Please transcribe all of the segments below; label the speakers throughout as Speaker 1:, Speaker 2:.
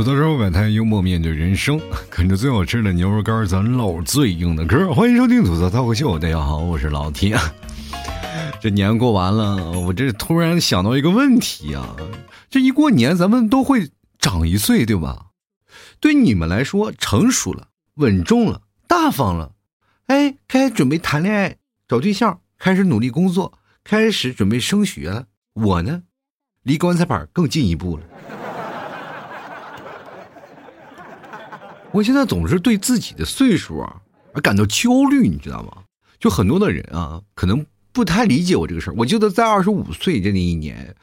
Speaker 1: 吐槽生活百态，幽默面对人生，啃着最好吃的牛肉干，咱唠最硬的嗑。欢迎收听吐槽脱口秀，大家好，我是老铁。这年过完了，我这突然想到一个问题啊，这一过年咱们都会长一岁，对吧？对你们来说，成熟了、稳重了、大方了，哎，该准备谈恋爱、找对象，开始努力工作，开始准备升学了。我呢，离棺材板更进一步了。我现在总是对自己的岁数啊而感到焦虑，你知道吗？就很多的人啊，可能不太理解我这个事儿。我记得在二十五岁这那一年，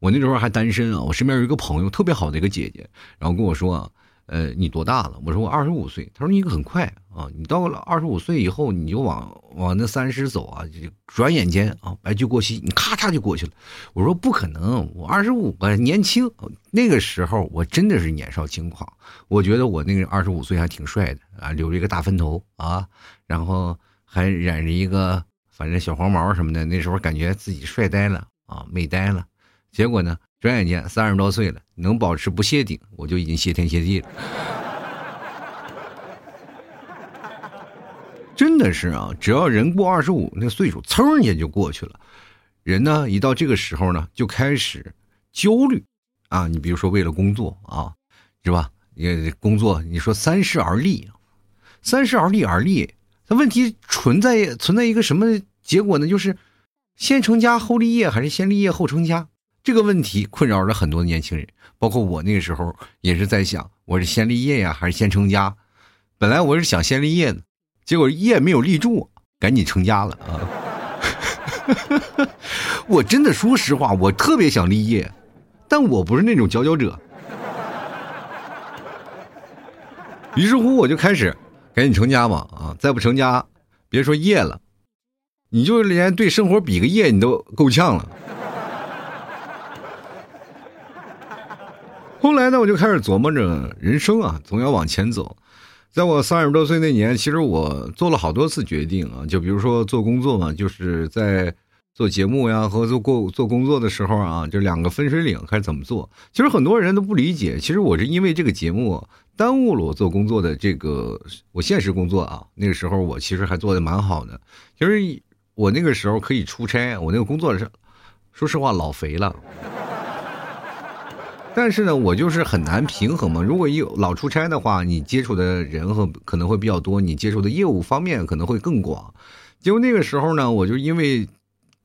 Speaker 1: 我那时候还单身啊，我身边有一个朋友，特别好的一个姐姐，然后跟我说啊。呃，你多大了？我说我二十五岁。他说你很快啊，你到了二十五岁以后，你就往往那三十走啊，转眼间啊，白驹过隙，你咔嚓就过去了。我说不可能，我二十五啊，年轻。那个时候我真的是年少轻狂，我觉得我那个二十五岁还挺帅的啊，留着一个大分头啊，然后还染着一个反正小黄毛什么的，那时候感觉自己帅呆了啊，美呆了。结果呢？转眼间三十多岁了，能保持不谢顶，我就已经谢天谢地了。真的是啊，只要人过二十五那岁数，噌一下就过去了。人呢，一到这个时候呢，就开始焦虑啊。你比如说，为了工作啊，是吧？也工作，你说三十而立，三十而立而立，那问题存在存在一个什么结果呢？就是先成家后立业，还是先立业后成家？这个问题困扰着很多年轻人，包括我那个时候也是在想，我是先立业呀，还是先成家？本来我是想先立业的，结果业没有立住，赶紧成家了啊！我真的说实话，我特别想立业，但我不是那种佼佼者。于是乎，我就开始赶紧成家嘛啊！再不成家，别说业了，你就连对生活比个业，你都够呛了。后来呢，我就开始琢磨着人生啊，总要往前走。在我三十多岁那年，其实我做了好多次决定啊，就比如说做工作嘛，就是在做节目呀和做过做工作的时候啊，就两个分水岭，开始怎么做。其实很多人都不理解，其实我是因为这个节目耽误了我做工作的这个我现实工作啊。那个时候我其实还做的蛮好的，其实我那个时候可以出差，我那个工作是，说实话老肥了。但是呢，我就是很难平衡嘛。如果有老出差的话，你接触的人和可能会比较多，你接触的业务方面可能会更广。结果那个时候呢，我就因为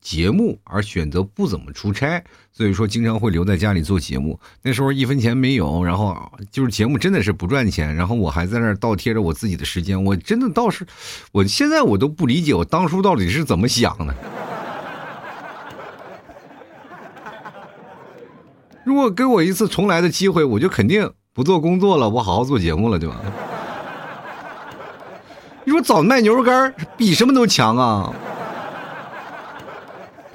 Speaker 1: 节目而选择不怎么出差，所以说经常会留在家里做节目。那时候一分钱没有，然后就是节目真的是不赚钱，然后我还在那儿倒贴着我自己的时间。我真的倒是，我现在我都不理解我当初到底是怎么想的。如果给我一次重来的机会，我就肯定不做工作了，我好好做节目了，对吧？你说早卖牛肉干比什么都强啊！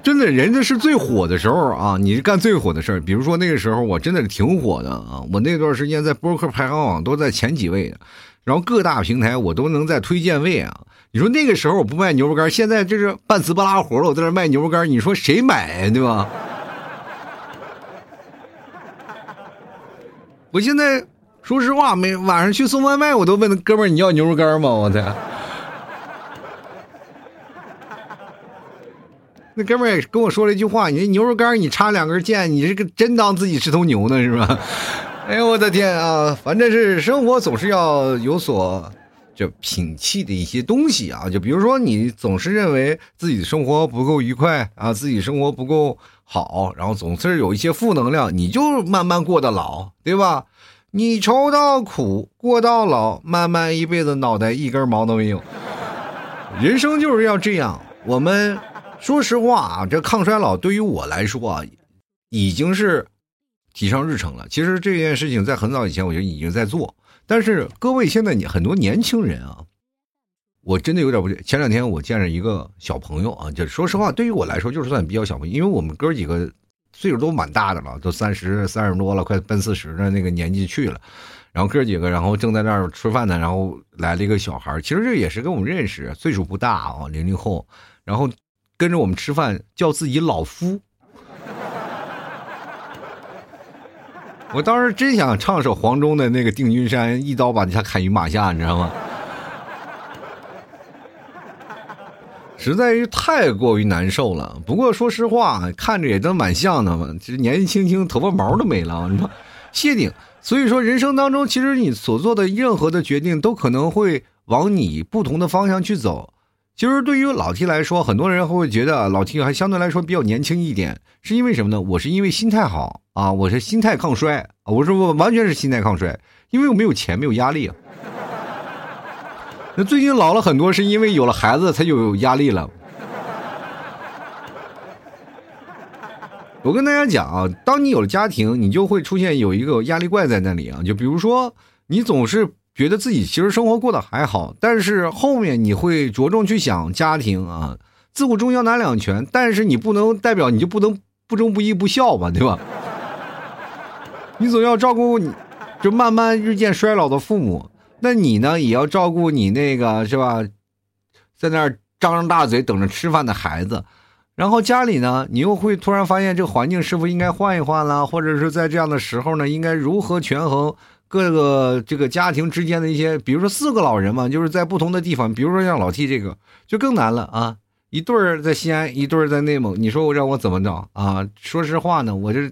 Speaker 1: 真的，人家是最火的时候啊，你是干最火的事儿。比如说那个时候，我真的是挺火的啊，我那段时间在播客排行榜都在前几位，然后各大平台我都能在推荐位啊。你说那个时候我不卖牛肉干，现在这是半死不拉活了，我在这卖牛肉干，你说谁买对吧？我现在说实话，每晚上去送外卖，我都问哥们儿：“你要牛肉干吗？”我操！那哥们儿也跟我说了一句话：“你牛肉干，你插两根箭，你这个真当自己是头牛呢，是吧？” 哎呦我的天啊！反正是生活总是要有所就摒弃的一些东西啊，就比如说你总是认为自己的生活不够愉快啊，自己生活不够。好，然后总是有一些负能量，你就慢慢过得老，对吧？你愁到苦，过到老，慢慢一辈子脑袋一根毛都没有。人生就是要这样。我们说实话啊，这抗衰老对于我来说啊，已经是提上日程了。其实这件事情在很早以前我就已经在做，但是各位现在你很多年轻人啊。我真的有点不前两天我见着一个小朋友啊，就说实话，对于我来说就是算比较小朋友，因为我们哥几个岁数都蛮大的了，都三十三十多了，快奔四十的那个年纪去了。然后哥几个，然后正在那儿吃饭呢，然后来了一个小孩其实这也是跟我们认识，岁数不大啊，零零后，然后跟着我们吃饭，叫自己老夫。我当时真想唱首黄忠的那个《定军山》，一刀把他砍于马下，你知道吗？实在是太过于难受了。不过说实话，看着也都蛮像的嘛，其实年纪轻轻，头发毛都没了，谢顶。所以说，人生当中，其实你所做的任何的决定，都可能会往你不同的方向去走。其实对于老 T 来说，很多人会觉得老 T 还相对来说比较年轻一点，是因为什么呢？我是因为心态好啊，我是心态抗衰，我说我完全是心态抗衰，因为我没有钱，没有压力。那最近老了很多，是因为有了孩子才有压力了。我跟大家讲啊，当你有了家庭，你就会出现有一个压力怪在那里啊，就比如说你总是。觉得自己其实生活过得还好，但是后面你会着重去想家庭啊，自古忠孝难两全，但是你不能代表你就不能不忠不义不孝吧，对吧？你总要照顾你，就慢慢日渐衰老的父母，那你呢也要照顾你那个是吧，在那儿张着大嘴等着吃饭的孩子，然后家里呢，你又会突然发现这个环境是否应该换一换了，或者是在这样的时候呢，应该如何权衡？各个这个家庭之间的一些，比如说四个老人嘛，就是在不同的地方，比如说像老 T 这个就更难了啊！一对儿在西安，一对儿在内蒙，你说我让我怎么着啊？说实话呢，我这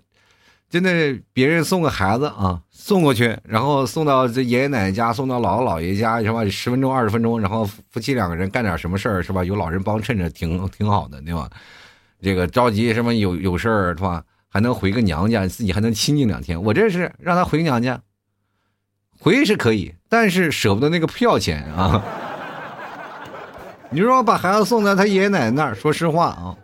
Speaker 1: 真的别人送个孩子啊，送过去，然后送到这爷爷奶奶家，送到姥姥姥爷家是吧？十分钟二十分钟，然后夫妻两个人干点什么事儿是吧？有老人帮衬着，挺挺好的对吧？这个着急什么有有事儿是吧？还能回个娘家，自己还能清静两天。我这是让他回娘家。回是可以，但是舍不得那个票钱啊！你说把孩子送在他爷爷奶奶那儿，说实话啊，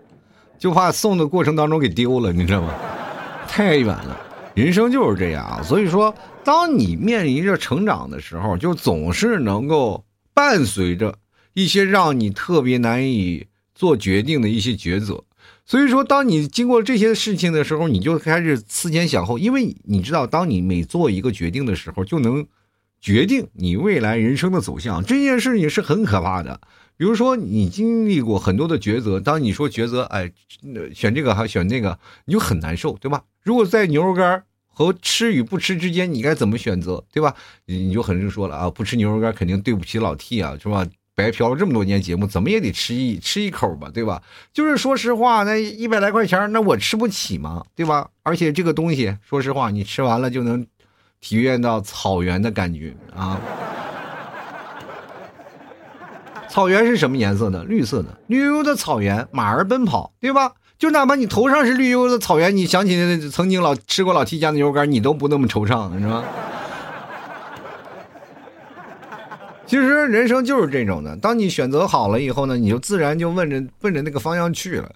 Speaker 1: 就怕送的过程当中给丢了，你知道吗？太远了，人生就是这样啊。所以说，当你面临着成长的时候，就总是能够伴随着一些让你特别难以做决定的一些抉择。所以说，当你经过这些事情的时候，你就开始思前想后，因为你知道，当你每做一个决定的时候，就能决定你未来人生的走向。这件事情是很可怕的。比如说，你经历过很多的抉择，当你说抉择，哎，选这个还选那个，你就很难受，对吧？如果在牛肉干和吃与不吃之间，你该怎么选择，对吧？你就很多人说了啊，不吃牛肉干肯定对不起老 T 啊，是吧？白嫖了这么多年节目，怎么也得吃一吃一口吧，对吧？就是说实话，那一百来块钱，那我吃不起吗？对吧？而且这个东西，说实话，你吃完了就能体验到草原的感觉啊！草原是什么颜色的？绿色的，绿油油的草原，马儿奔跑，对吧？就哪怕你头上是绿油油的草原，你想起曾经老吃过老 T 家的牛肉干，你都不那么惆怅，是吧？其实人生就是这种的，当你选择好了以后呢，你就自然就问着奔着那个方向去了。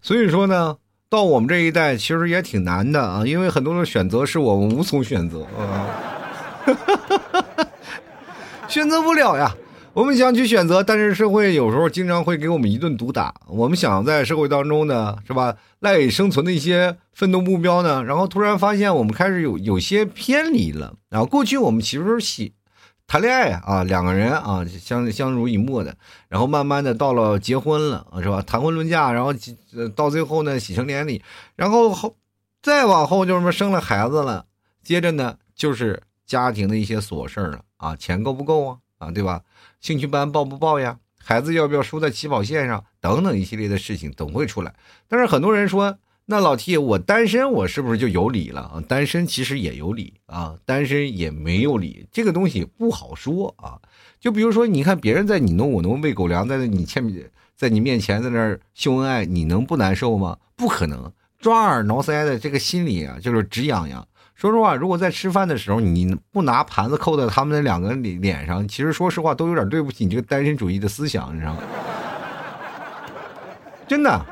Speaker 1: 所以说呢，到我们这一代其实也挺难的啊，因为很多的选择是我们无从选择啊，选择不了呀。我们想去选择，但是社会有时候经常会给我们一顿毒打。我们想在社会当中呢，是吧，赖以生存的一些奋斗目标呢，然后突然发现我们开始有有些偏离了。然后过去我们其实喜。谈恋爱啊，两个人啊相相濡以沫的，然后慢慢的到了结婚了是吧？谈婚论嫁，然后到最后呢喜成连理，然后后再往后就是说生了孩子了，接着呢就是家庭的一些琐事了啊，钱够不够啊啊对吧？兴趣班报不报呀？孩子要不要输在起跑线上？等等一系列的事情总会出来，但是很多人说。那老 T，我单身，我是不是就有理了啊？单身其实也有理啊，单身也没有理，这个东西不好说啊。就比如说，你看别人在你侬我侬喂狗粮，在你前面，在你面前在那儿秀恩爱，你能不难受吗？不可能，抓耳挠腮的这个心里啊，就是直痒痒。说实话，如果在吃饭的时候你不拿盘子扣在他们那两个脸脸上，其实说实话都有点对不起你这个单身主义的思想，你知道吗？真的。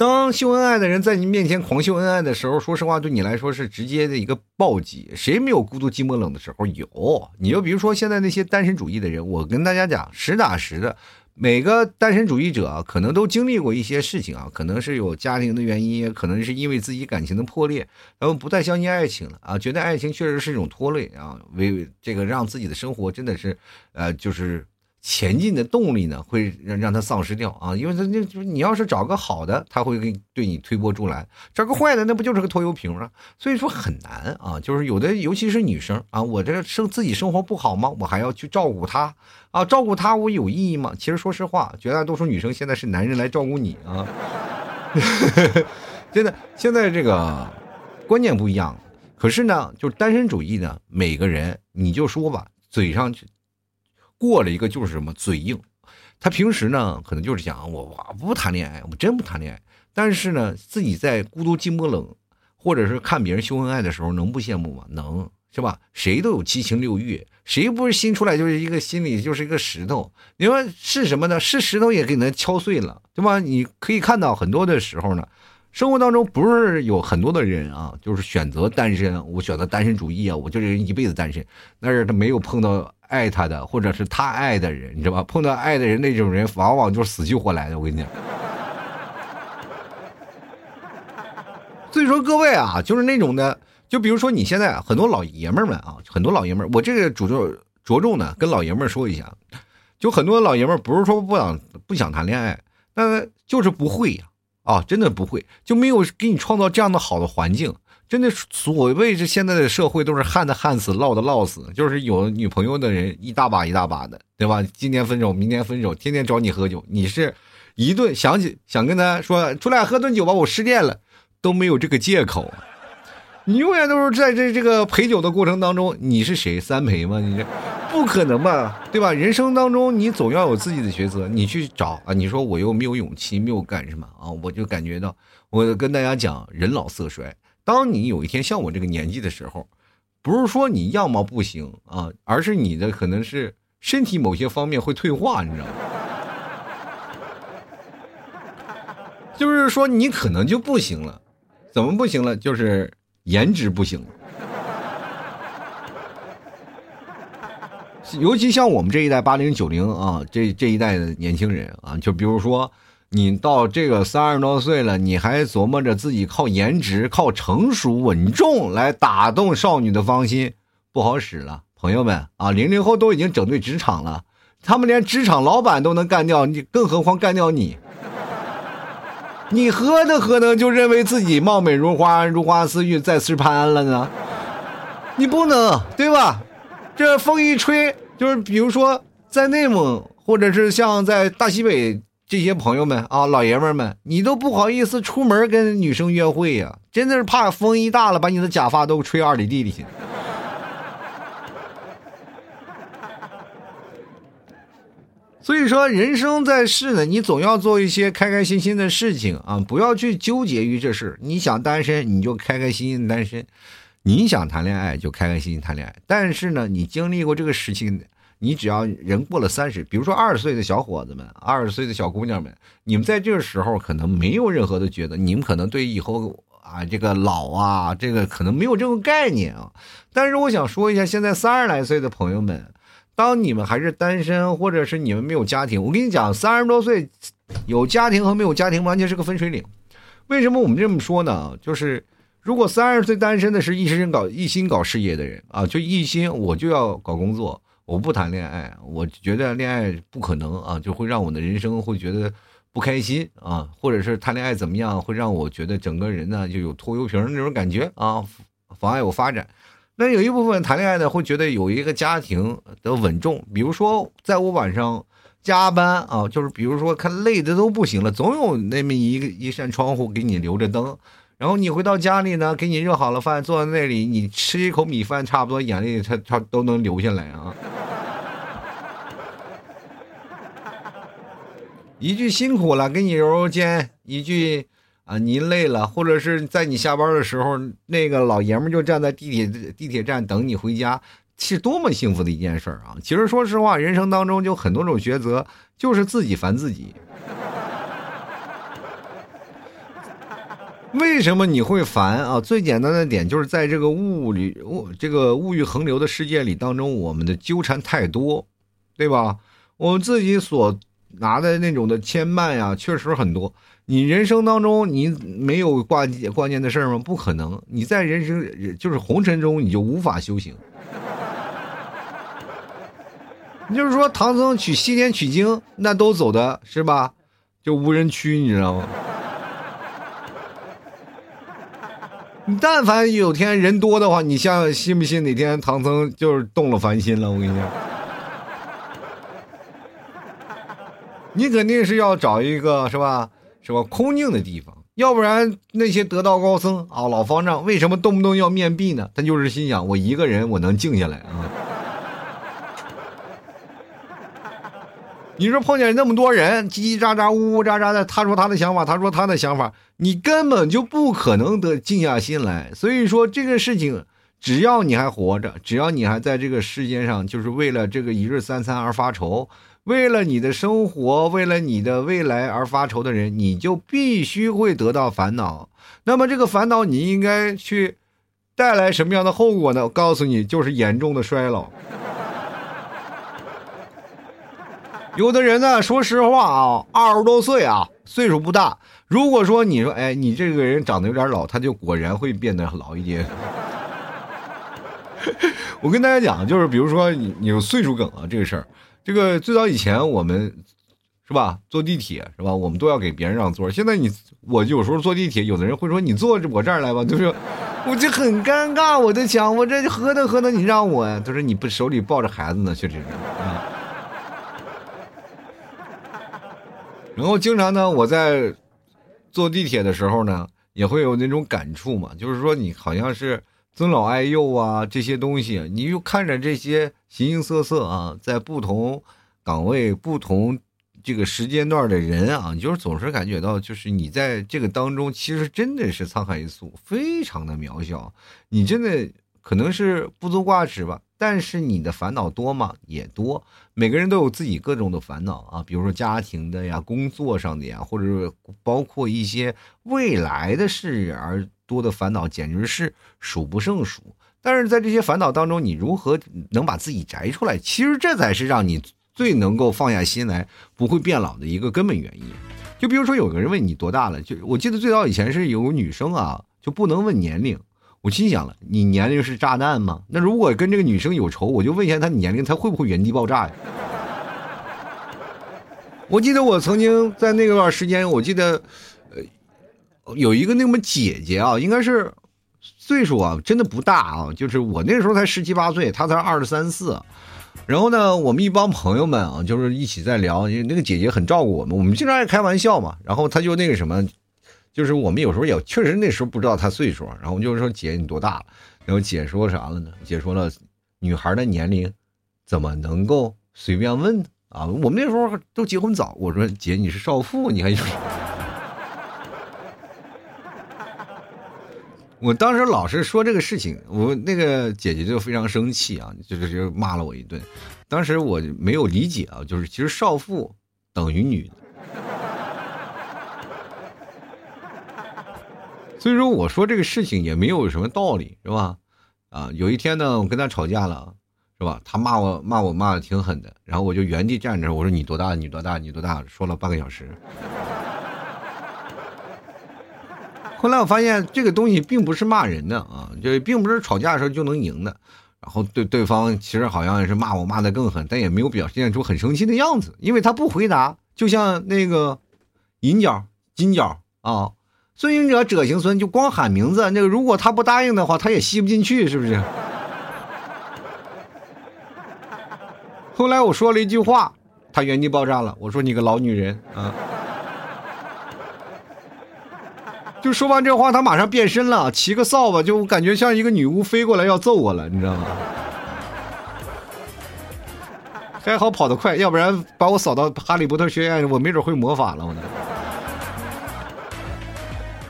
Speaker 1: 当秀恩爱的人在你面前狂秀恩爱的时候，说实话，对你来说是直接的一个暴击。谁没有孤独、寂寞、冷的时候？有。你就比如说现在那些单身主义的人，我跟大家讲，实打实的，每个单身主义者可能都经历过一些事情啊，可能是有家庭的原因，可能是因为自己感情的破裂，然后不再相信爱情了啊，觉得爱情确实是一种拖累啊，为这个让自己的生活真的是，呃，就是前进的动力呢，会让让他丧失掉啊，因为他那就是你要是找个好的，他会给对你推波助澜；找个坏的，那不就是个拖油瓶啊？所以说很难啊，就是有的，尤其是女生啊，我这生自己生活不好吗？我还要去照顾她啊，照顾她我有意义吗？其实说实话，绝大多数女生现在是男人来照顾你啊，真的，现在这个观念不一样。可是呢，就是单身主义呢，每个人你就说吧，嘴上过了一个就是什么嘴硬，他平时呢可能就是讲我我不谈恋爱，我真不谈恋爱。但是呢，自己在孤独寂寞冷，或者是看别人秀恩爱的时候，能不羡慕吗？能，是吧？谁都有七情六欲，谁不是新出来就是一个心里就是一个石头？你说是什么呢？是石头也给人敲碎了，对吧？你可以看到很多的时候呢，生活当中不是有很多的人啊，就是选择单身，我选择单身主义啊，我就是一辈子单身，但是他没有碰到。爱他的，或者是他爱的人，你知道吧？碰到爱的人，那种人往往就是死去活来的。我跟你讲，所以说各位啊，就是那种的，就比如说你现在很多老爷们儿们啊，很多老爷们儿，我这个着重着重的跟老爷们儿说一下，就很多老爷们儿不是说不想不想谈恋爱，那就是不会呀，啊，真的不会，就没有给你创造这样的好的环境。真的，所谓这现在的社会都是旱的旱死，涝的涝死，就是有女朋友的人一大把一大把的，对吧？今天分手，明天分手，天天找你喝酒，你是一顿想起想跟他说出来喝顿酒吧，我失恋了，都没有这个借口。你永远都是在这这个陪酒的过程当中，你是谁？三陪吗？你这不可能吧？对吧？人生当中你总要有自己的抉择，你去找啊！你说我又没有勇气，没有干什么啊？我就感觉到，我跟大家讲，人老色衰。当你有一天像我这个年纪的时候，不是说你样貌不行啊，而是你的可能是身体某些方面会退化，你知道吗？就是说你可能就不行了，怎么不行了？就是颜值不行。尤其像我们这一代八零九零啊，这这一代的年轻人啊，就比如说。你到这个三十多岁了，你还琢磨着自己靠颜值、靠成熟稳重来打动少女的芳心，不好使了，朋友们啊！零零后都已经整对职场了，他们连职场老板都能干掉，你更何况干掉你？你何德何能就认为自己貌美如花、如花似玉、再次潘安了呢？你不能对吧？这风一吹，就是比如说在内蒙，或者是像在大西北。这些朋友们啊，老爷们们，你都不好意思出门跟女生约会呀，真的是怕风一大了，把你的假发都吹二里地里去。所以说，人生在世呢，你总要做一些开开心心的事情啊，不要去纠结于这事。你想单身，你就开开心心单身；你想谈恋爱，就开开心心谈恋爱。但是呢，你经历过这个事情。你只要人过了三十，比如说二十岁的小伙子们，二十岁的小姑娘们，你们在这个时候可能没有任何的觉得，你们可能对以后啊这个老啊这个可能没有这种概念啊。但是我想说一下，现在三十来岁的朋友们，当你们还是单身，或者是你们没有家庭，我跟你讲，三十多岁有家庭和没有家庭完全是个分水岭。为什么我们这么说呢？就是如果三十岁单身的是一心搞一心搞事业的人啊，就一心我就要搞工作。我不谈恋爱，我觉得恋爱不可能啊，就会让我的人生会觉得不开心啊，或者是谈恋爱怎么样，会让我觉得整个人呢就有拖油瓶那种感觉啊，妨碍我发展。那有一部分谈恋爱的会觉得有一个家庭的稳重，比如说在我晚上加班啊，就是比如说看累的都不行了，总有那么一个一扇窗户给你留着灯。然后你回到家里呢，给你热好了饭，坐在那里，你吃一口米饭，差不多眼泪它它都能流下来啊。一句辛苦了，给你揉揉肩；一句啊，您累了，或者是在你下班的时候，那个老爷们就站在地铁地铁站等你回家，是多么幸福的一件事啊！其实说实话，人生当中就很多种抉择，就是自己烦自己。为什么你会烦啊？最简单的点就是在这个物里物这个物欲横流的世界里当中，我们的纠缠太多，对吧？我们自己所拿的那种的牵绊呀，确实很多。你人生当中你没有挂挂念的事儿吗？不可能。你在人生就是红尘中，你就无法修行。你就是说唐僧取西天取经，那都走的是吧？就无人区，你知道吗？你但凡有天人多的话，你像信不信哪天唐僧就是动了凡心了？我跟你讲，你肯定是要找一个是吧？是吧？空静的地方，要不然那些得道高僧啊、老方丈为什么动不动要面壁呢？他就是心想，我一个人我能静下来啊。你说碰见那么多人叽叽喳喳、呜呜喳喳的，他说他的想法，他说他的想法，你根本就不可能得静下心来。所以说这个事情，只要你还活着，只要你还在这个世界上，就是为了这个一日三餐而发愁，为了你的生活，为了你的未来而发愁的人，你就必须会得到烦恼。那么这个烦恼，你应该去带来什么样的后果呢？我告诉你，就是严重的衰老。有的人呢，说实话啊，二十多岁啊，岁数不大。如果说你说，哎，你这个人长得有点老，他就果然会变得老一点。我跟大家讲，就是比如说你你有岁数梗啊，这个事儿，这个最早以前我们是吧，坐地铁是吧，我们都要给别人让座。现在你我有时候坐地铁，有的人会说你坐我这儿来吧，就是我就很尴尬，我在想，我这何德何能你让我呀？他说你不手里抱着孩子呢，确实是啊。然后经常呢，我在坐地铁的时候呢，也会有那种感触嘛，就是说你好像是尊老爱幼啊，这些东西，你就看着这些形形色色啊，在不同岗位、不同这个时间段的人啊，你就是总是感觉到，就是你在这个当中，其实真的是沧海一粟，非常的渺小，你真的可能是不足挂齿吧。但是你的烦恼多吗？也多。每个人都有自己各种的烦恼啊，比如说家庭的呀、工作上的呀，或者是包括一些未来的事而多的烦恼，简直是数不胜数。但是在这些烦恼当中，你如何能把自己摘出来？其实这才是让你最能够放下心来，不会变老的一个根本原因。就比如说有个人问你多大了，就我记得最早以前是有女生啊，就不能问年龄。我心想了，你年龄是炸弹吗？那如果跟这个女生有仇，我就问一下她年龄，她会不会原地爆炸呀？我记得我曾经在那段时间，我记得，有一个那么姐姐啊，应该是岁数啊，真的不大啊，就是我那时候才十七八岁，她才二十三四。然后呢，我们一帮朋友们啊，就是一起在聊，因为那个姐姐很照顾我们，我们经常爱开玩笑嘛。然后她就那个什么。就是我们有时候也确实那时候不知道他岁数，然后我们就说姐你多大了？然后姐说啥了呢？姐说了，女孩的年龄怎么能够随便问呢？啊，我们那时候都结婚早。我说姐你是少妇，你还我当时老是说这个事情，我那个姐姐就非常生气啊，就是就骂了我一顿。当时我没有理解啊，就是其实少妇等于女。所以说，我说这个事情也没有什么道理，是吧？啊，有一天呢，我跟他吵架了，是吧？他骂我，骂我骂的挺狠的，然后我就原地站着，我说你多大？你多大？你多大？说了半个小时。后来我发现这个东西并不是骂人的啊，就并不是吵架的时候就能赢的。然后对对方其实好像是骂我骂的更狠，但也没有表现出很生气的样子，因为他不回答，就像那个银角、金角啊。孙行者者行孙，就光喊名字。那个如果他不答应的话，他也吸不进去，是不是？后来我说了一句话，他原地爆炸了。我说你个老女人啊！就说完这话，他马上变身了，骑个扫把，就感觉像一个女巫飞过来要揍我了，你知道吗？还好跑得快，要不然把我扫到哈利波特学院，我没准会魔法了，我呢。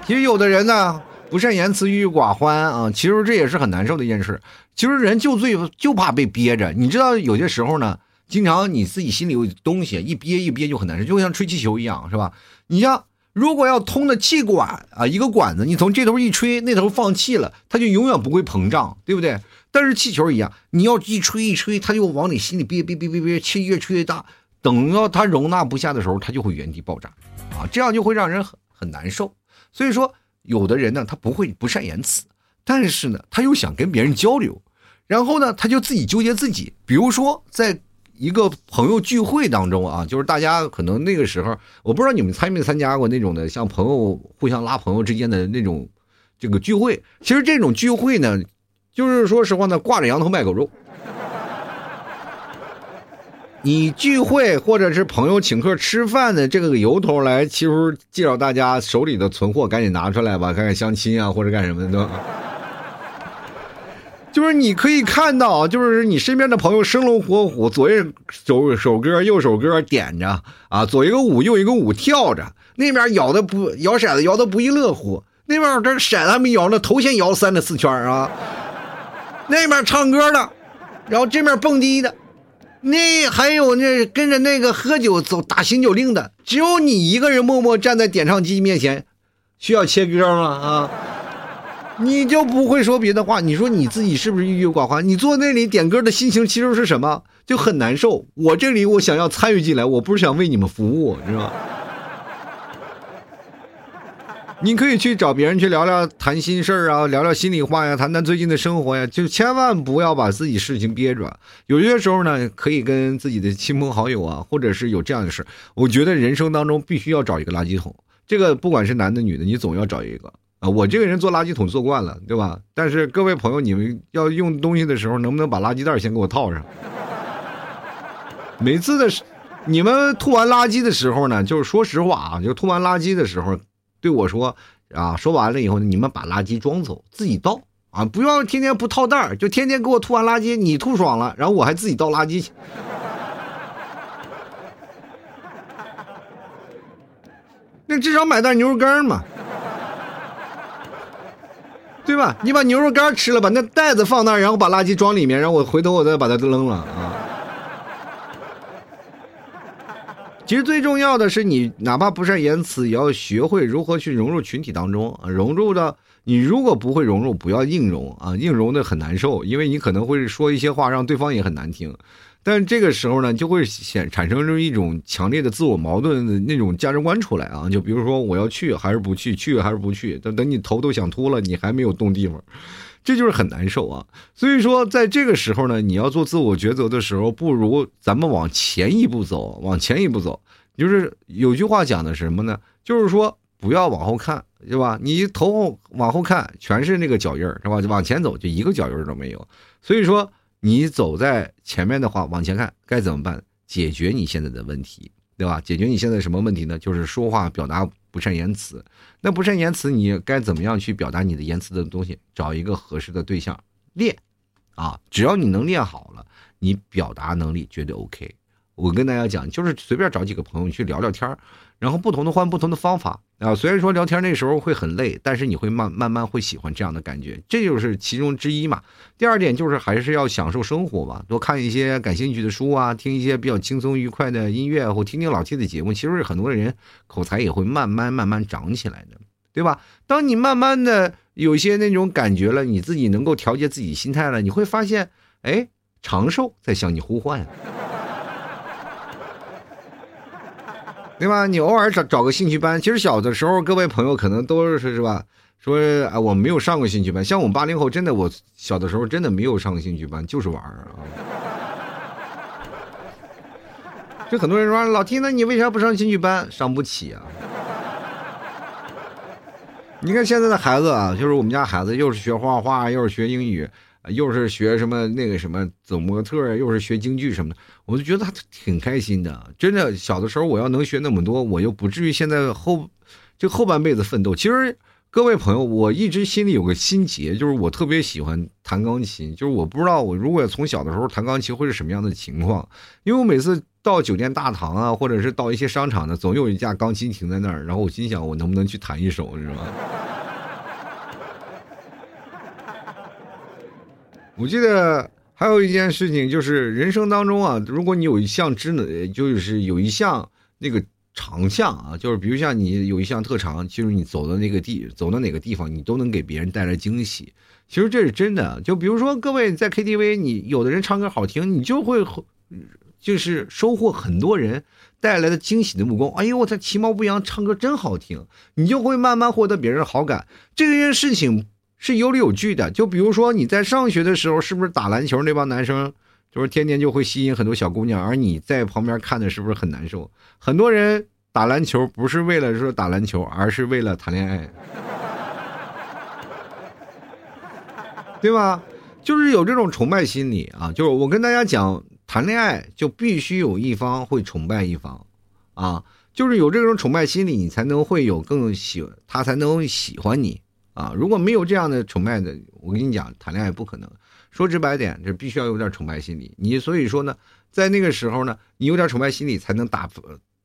Speaker 1: 其实有的人呢不善言辞、郁郁寡欢啊，其实这也是很难受的一件事。其实人就最就怕被憋着，你知道有些时候呢，经常你自己心里有东西一憋一憋就很难受，就像吹气球一样，是吧？你像如果要通的气管啊，一个管子，你从这头一吹，那头放气了，它就永远不会膨胀，对不对？但是气球一样，你要一吹一吹，它就往你心里憋憋憋憋憋，气越吹越大，等到它容纳不下的时候，它就会原地爆炸啊，这样就会让人很很难受。所以说，有的人呢，他不会不善言辞，但是呢，他又想跟别人交流，然后呢，他就自己纠结自己。比如说，在一个朋友聚会当中啊，就是大家可能那个时候，我不知道你们参没参加过那种的，像朋友互相拉朋友之间的那种这个聚会。其实这种聚会呢，就是说实话呢，挂着羊头卖狗肉。你聚会或者是朋友请客吃饭的这个由头来，其实介绍大家手里的存货赶紧拿出来吧，看看相亲啊或者干什么的。就是你可以看到，就是你身边的朋友生龙活虎，左一手手歌，右手歌点着啊，左一个舞，右一个舞跳着，那边摇的不摇骰子摇的不亦乐乎，那边这骰子还没摇呢，头先摇三的四圈啊，那边唱歌的，然后这面蹦迪的，那还有那跟着那个喝酒走打醒酒令的，只有你一个人默默站在点唱机面前，需要切歌吗？啊？你就不会说别的话？你说你自己是不是郁郁寡欢？你坐那里点歌的心情其实是什么？就很难受。我这里我想要参与进来，我不是想为你们服务，知道吧？你可以去找别人去聊聊，谈心事儿啊，聊聊心里话呀，谈谈最近的生活呀，就千万不要把自己事情憋着。有些时候呢，可以跟自己的亲朋好友啊，或者是有这样的事我觉得人生当中必须要找一个垃圾桶，这个不管是男的女的，你总要找一个。啊，我这个人做垃圾桶做惯了，对吧？但是各位朋友，你们要用东西的时候，能不能把垃圾袋先给我套上？每次的，你们吐完垃圾的时候呢，就是说实话啊，就吐完垃圾的时候，对我说啊，说完了以后，你们把垃圾装走，自己倒啊，不要天天不套袋就天天给我吐完垃圾，你吐爽了，然后我还自己倒垃圾去。那至少买袋牛肉干嘛。对吧？你把牛肉干吃了，把那袋子放那儿，然后把垃圾装里面，然后我回头我再把它扔了啊。其实最重要的是，你哪怕不善言辞，也要学会如何去融入群体当中。啊融入的，你如果不会融入，不要硬融啊，硬融的很难受，因为你可能会说一些话让对方也很难听。但这个时候呢，就会显产生出一种强烈的自我矛盾的那种价值观出来啊！就比如说，我要去还是不去？去还是不去？等等，你头都想秃了，你还没有动地方，这就是很难受啊！所以说，在这个时候呢，你要做自我抉择的时候，不如咱们往前一步走，往前一步走。就是有句话讲的是什么呢？就是说不要往后看，对吧？你头往后看，全是那个脚印儿，是吧？往前走，就一个脚印都没有。所以说。你走在前面的话，往前看该怎么办？解决你现在的问题，对吧？解决你现在什么问题呢？就是说话表达不善言辞。那不善言辞，你该怎么样去表达你的言辞的东西？找一个合适的对象练，啊，只要你能练好了，你表达能力绝对 OK。我跟大家讲，就是随便找几个朋友去聊聊天然后不同的换不同的方法啊。虽然说聊天那时候会很累，但是你会慢慢慢会喜欢这样的感觉，这就是其中之一嘛。第二点就是还是要享受生活嘛，多看一些感兴趣的书啊，听一些比较轻松愉快的音乐，或听听老 T 的节目。其实很多人口才也会慢慢慢慢长起来的，对吧？当你慢慢的有些那种感觉了，你自己能够调节自己心态了，你会发现，哎，长寿在向你呼唤。对吧？你偶尔找找个兴趣班，其实小的时候，各位朋友可能都是是吧？说啊，我没有上过兴趣班。像我们八零后，真的，我小的时候真的没有上过兴趣班，就是玩儿啊。就很多人说，老听，那你为啥不上兴趣班？上不起啊。你看现在的孩子啊，就是我们家孩子，又是学画画，又是学英语。又是学什么那个什么走模特又是学京剧什么的，我就觉得他挺开心的。真的，小的时候我要能学那么多，我又不至于现在后就后半辈子奋斗。其实各位朋友，我一直心里有个心结，就是我特别喜欢弹钢琴。就是我不知道我如果从小的时候弹钢琴会是什么样的情况，因为我每次到酒店大堂啊，或者是到一些商场呢，总有一架钢琴停在那儿，然后我心想我能不能去弹一首，是吧？我记得还有一件事情，就是人生当中啊，如果你有一项职能，就是有一项那个长项啊，就是比如像你有一项特长，就是你走到那个地，走到哪个地方，你都能给别人带来惊喜。其实这是真的。就比如说各位在 KTV，你有的人唱歌好听，你就会就是收获很多人带来的惊喜的目光。哎呦，我操，其貌不扬，唱歌真好听，你就会慢慢获得别人的好感。这件事情。是有理有据的，就比如说你在上学的时候，是不是打篮球那帮男生就是天天就会吸引很多小姑娘，而你在旁边看的是不是很难受？很多人打篮球不是为了说打篮球，而是为了谈恋爱，对吧？就是有这种崇拜心理啊！就是我跟大家讲，谈恋爱就必须有一方会崇拜一方，啊，就是有这种崇拜心理，你才能会有更喜，他才能喜欢你啊！如果没有这样的崇拜的，我跟你讲，谈恋爱不可能。说直白点，这必须要有点崇拜心理。你所以说呢，在那个时候呢，你有点崇拜心理，才能打，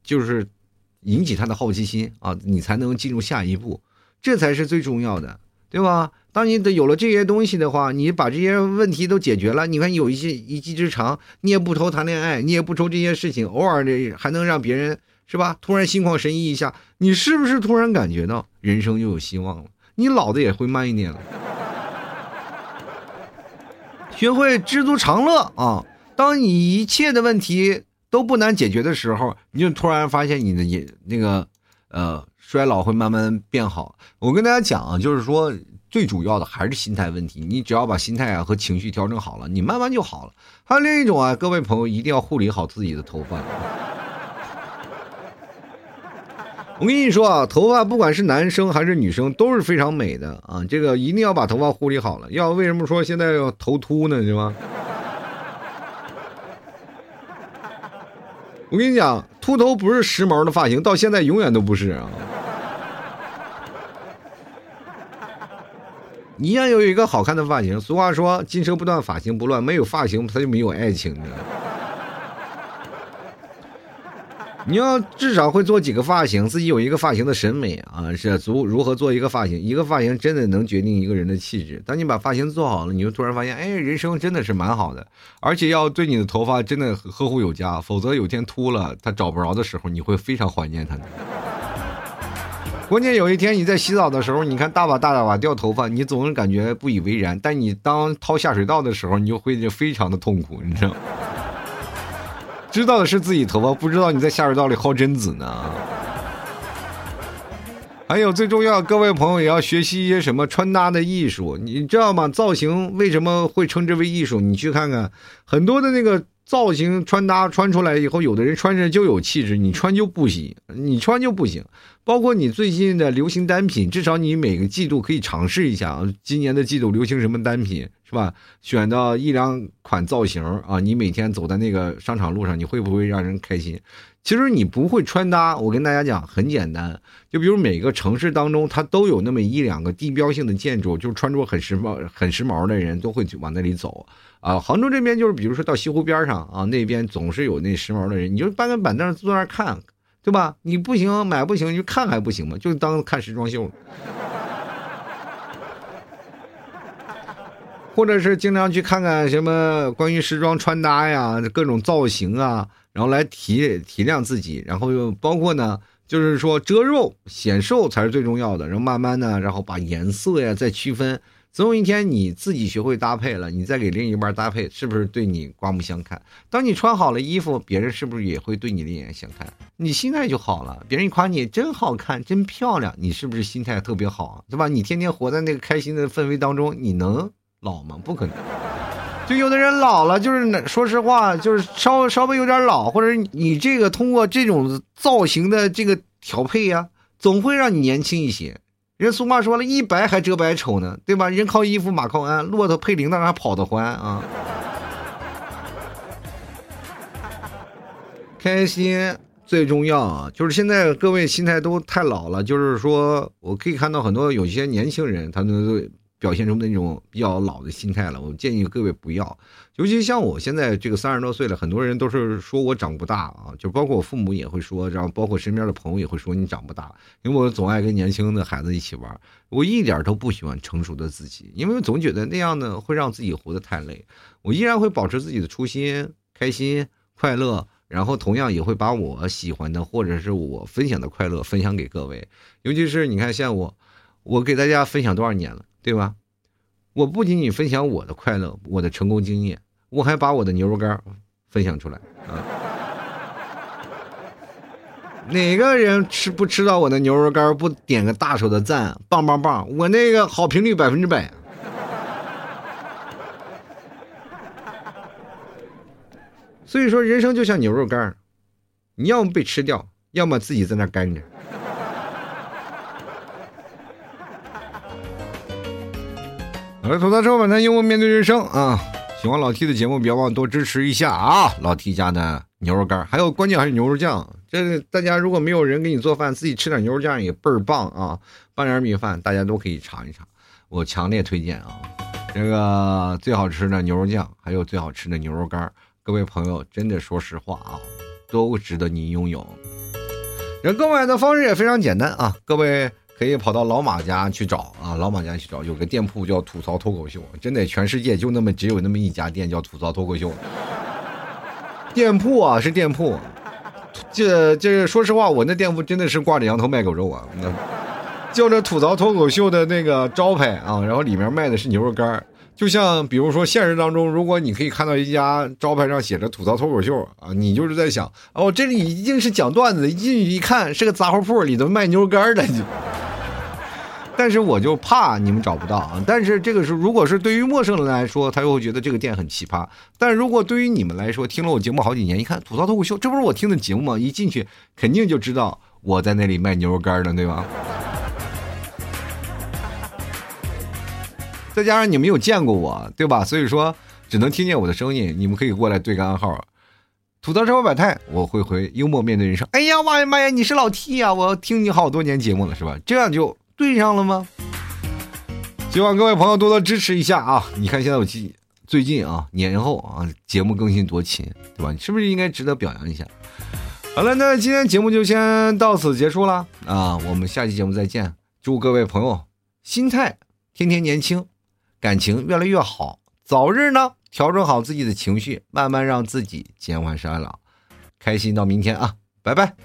Speaker 1: 就是引起他的好奇心啊，你才能进入下一步，这才是最重要的，对吧？当你的有了这些东西的话，你把这些问题都解决了，你看有一些一技之长，你也不愁谈恋爱，你也不愁这些事情，偶尔的还能让别人是吧？突然心旷神怡一下，你是不是突然感觉到人生又有希望了？你老的也会慢一点了。学会知足常乐啊！当你一切的问题都不难解决的时候，你就突然发现你的也那个呃衰老会慢慢变好。我跟大家讲啊，就是说最主要的还是心态问题。你只要把心态啊和情绪调整好了，你慢慢就好了。还有另一种啊，各位朋友一定要护理好自己的头发。我跟你说啊，头发不管是男生还是女生都是非常美的啊！这个一定要把头发护理好了。要为什么说现在要头秃呢？是吧？我跟你讲，秃头不是时髦的发型，到现在永远都不是啊！你要有一个好看的发型。俗话说：“金蛇不断，发型不乱。”没有发型，它就没有爱情，你知道吗？你要至少会做几个发型，自己有一个发型的审美啊，是足如何做一个发型？一个发型真的能决定一个人的气质。当你把发型做好了，你就突然发现，哎，人生真的是蛮好的。而且要对你的头发真的呵护有加，否则有天秃了，他找不着的时候，你会非常怀念他的。关键有一天你在洗澡的时候，你看大把大把掉头发，你总是感觉不以为然，但你当掏下水道的时候，你就会非常的痛苦，你知道吗？知道的是自己头发，不知道你在下水道里薅贞子呢。还有最重要，各位朋友也要学习一些什么穿搭的艺术，你知道吗？造型为什么会称之为艺术？你去看看很多的那个。造型穿搭穿出来以后，有的人穿着就有气质，你穿就不行，你穿就不行。包括你最近的流行单品，至少你每个季度可以尝试一下啊。今年的季度流行什么单品是吧？选到一两款造型啊，你每天走在那个商场路上，你会不会让人开心？其实你不会穿搭，我跟大家讲很简单，就比如每个城市当中，它都有那么一两个地标性的建筑，就穿着很时髦、很时髦的人都会往那里走。啊，杭州这边就是，比如说到西湖边上啊，那边总是有那时髦的人，你就搬个板凳坐那看，对吧？你不行买不行，你就看还不行吗？就当看时装秀，或者是经常去看看什么关于时装穿搭呀，各种造型啊，然后来提提亮自己，然后又包括呢，就是说遮肉显瘦才是最重要的，然后慢慢的，然后把颜色呀再区分。总有一天你自己学会搭配了，你再给另一半搭配，是不是对你刮目相看？当你穿好了衣服，别人是不是也会对你另眼相看？你心态就好了，别人一夸你真好看、真漂亮，你是不是心态特别好，对吧？你天天活在那个开心的氛围当中，你能老吗？不可能。就有的人老了，就是说实话，就是稍稍微有点老，或者你这个通过这种造型的这个调配呀，总会让你年轻一些。人俗话说了一白还遮百丑呢，对吧？人靠衣服，马靠鞍，骆驼配铃铛还跑得欢啊！开心最重要啊！就是现在各位心态都太老了，就是说我可以看到很多有些年轻人，他们表现出那种比较老的心态了。我建议各位不要。尤其像我现在这个三十多岁了，很多人都是说我长不大啊，就包括我父母也会说，然后包括身边的朋友也会说你长不大，因为我总爱跟年轻的孩子一起玩，我一点都不喜欢成熟的自己，因为总觉得那样呢会让自己活得太累。我依然会保持自己的初心，开心快乐，然后同样也会把我喜欢的或者是我分享的快乐分享给各位。尤其是你看，像我，我给大家分享多少年了，对吧？我不仅仅分享我的快乐，我的成功经验。我还把我的牛肉干分享出来啊！哪个人吃不吃到我的牛肉干不点个大手的赞，棒棒棒！我那个好评率百分之百。所以说，人生就像牛肉干你要么被吃掉，要么自己在那干着。好了，吐槽车反弹，幽默面对人生啊！喜欢老 T 的节目，别忘多支持一下啊！老 T 家的牛肉干，还有关键还是牛肉酱。这大家如果没有人给你做饭，自己吃点牛肉酱也倍儿棒啊！拌点米饭，大家都可以尝一尝，我强烈推荐啊！这个最好吃的牛肉酱，还有最好吃的牛肉干，各位朋友，真的说实话啊，都值得你拥有。人购买的方式也非常简单啊，各位。可以跑到老马家去找啊，老马家去找，有个店铺叫吐槽脱口秀，真的，全世界就那么只有那么一家店叫吐槽脱口秀。店铺啊是店铺，这这说实话，我那店铺真的是挂着羊头卖狗肉啊，那叫着吐槽脱口秀的那个招牌啊，然后里面卖的是牛肉干就像比如说现实当中，如果你可以看到一家招牌上写着“吐槽脱口秀”啊，你就是在想，哦，这里一定是讲段子，一进去一看是个杂货铺，里头卖牛肉干的。但是我就怕你们找不到啊！但是这个是，如果是对于陌生人来说，他又会觉得这个店很奇葩。但如果对于你们来说，听了我节目好几年，一看吐槽脱口秀，这不是我听的节目吗？一进去肯定就知道我在那里卖牛肉干的，对吧？再加上你们有见过我，对吧？所以说只能听见我的声音。你们可以过来对个暗号，吐槽生活百态，我会回幽默面对人生。哎呀妈呀妈呀，你是老 T 呀！我听你好多年节目了，是吧？这样就对上了吗？希望各位朋友多多支持一下啊！你看现在我记最近啊年后啊节目更新多勤，对吧？你是不是应该值得表扬一下？好了，那今天节目就先到此结束了啊！我们下期节目再见，祝各位朋友心态天天年轻。感情越来越好，早日呢调整好自己的情绪，慢慢让自己减缓衰老，开心到明天啊，拜拜。